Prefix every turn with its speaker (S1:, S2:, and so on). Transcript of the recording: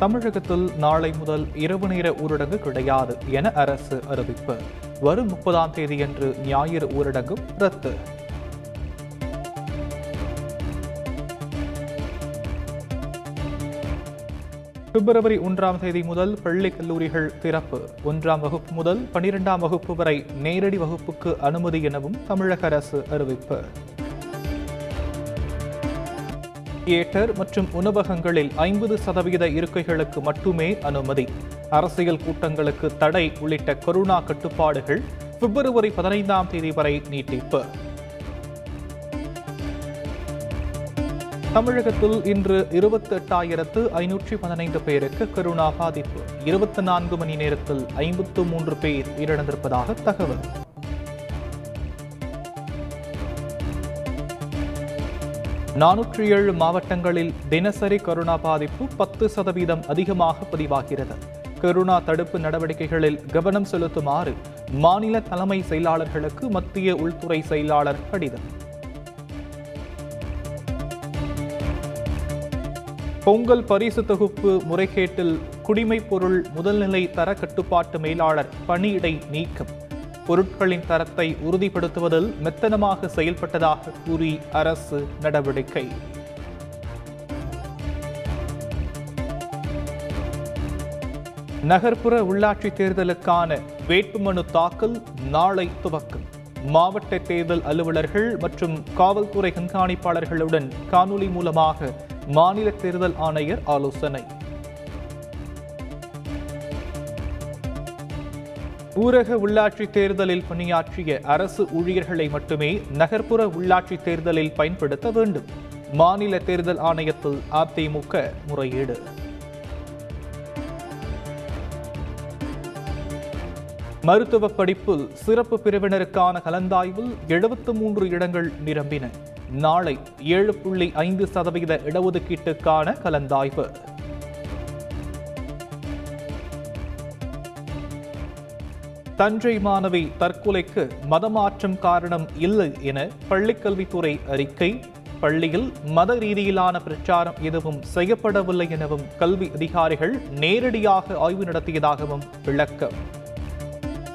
S1: தமிழகத்தில் நாளை முதல் இரவு நேர ஊரடங்கு கிடையாது என அரசு அறிவிப்பு. வரும் முப்பதாம் தேதியன்று ஞாயிறு ஊரடங்கும் ரத்து. பிப்ரவரி ஒன்றாம் தேதி முதல் பள்ளி கல்லூரிகள் திறப்பு. ஒன்றாம் வகுப்பு முதல் பனிரெண்டாம் வகுப்பு வரை நேரடி வகுப்புக்கு அனுமதி எனவும் தமிழக அரசு அறிவிப்பு. தியேட்டர் மற்றும் உணவகங்களில் ஐம்பது சதவீத இருக்கைகளுக்கு மட்டுமே அனுமதி. அரசியல் கூட்டங்களுக்கு தடை உள்ளிட்ட கொரோனா கட்டுப்பாடுகள் பிப்ரவரி பதினைந்தாம் தேதி வரை நீட்டிப்பு. தமிழகத்தில் இன்று இருபத்தி எட்டாயிரத்து ஐநூற்றி பதினைந்து பேருக்கு கொரோனா பாதிப்பு. இருபத்தி நான்கு மணி நேரத்தில் ஐம்பத்து மூன்று பேர் உயிரிழந்திருப்பதாக தகவல். நானூற்றி ஏழு மாவட்டங்களில் தினசரி கொரோனா பாதிப்பு பத்து சதவீதம் அதிகமாக பதிவாகிறது. கொரோனா தடுப்பு நடவடிக்கைகளில் கவனம் செலுத்துமாறு மாநில தலைமை செயலாளர்களுக்கு மத்திய உள்துறை செயலாளர் கடிதம். பொங்கல் பரிசு தொகுப்பு முறைகேட்டில் குடிமைப் பொருள் முதல்நிலை தர கட்டுப்பாட்டு மேலாளர் பணியிடை நீக்கம். பொருட்களின் தரத்தை உறுதிப்படுத்துவதில் மெத்தனமாக செயல்பட்டதாக கூறி அரசு நடவடிக்கை. நகர்ப்புற உள்ளாட்சி தேர்தலுக்கான வேட்புமனு தாக்கல் நாளை துவக்கம். மாவட்ட தேர்தல் அலுவலர்கள் மற்றும் காவல்துறை கண்காணிப்பாளர்களுடன் காணொலி மூலமாக மாநில தேர்தல் ஆணையர் ஆலோசனை. ஊரக உள்ளாட்சி தேர்தலில் பணியாற்றிய அரசு ஊழியர்களை மட்டுமே நகர்ப்புற உள்ளாட்சி தேர்தலில் பயன்படுத்த வேண்டும். மாநில தேர்தல் ஆணையத்தில் அதிமுக முறையீடு. மருத்துவ படிப்பில் சிறப்பு பிரிவினருக்கான கலந்தாய்வில் எழுபத்து மூன்று இடங்கள் நிரம்பின. நாளை ஏழு புள்ளி ஐந்து சதவீத இடஒதுக்கீட்டுக்கான கலந்தாய்வு. தஞ்சை மாணவி தற்கொலைக்கு மதமாற்றம் காரணம் இல்லை என பள்ளிக்கல்வித்துறை அறிக்கை. பள்ளியில் மத ரீதியிலான பிரச்சாரம் எதுவும் செய்யப்படவில்லை எனவும் கல்வி அதிகாரிகள் நேரடியாக ஆய்வு நடத்தியதாகவும் விளக்கம்.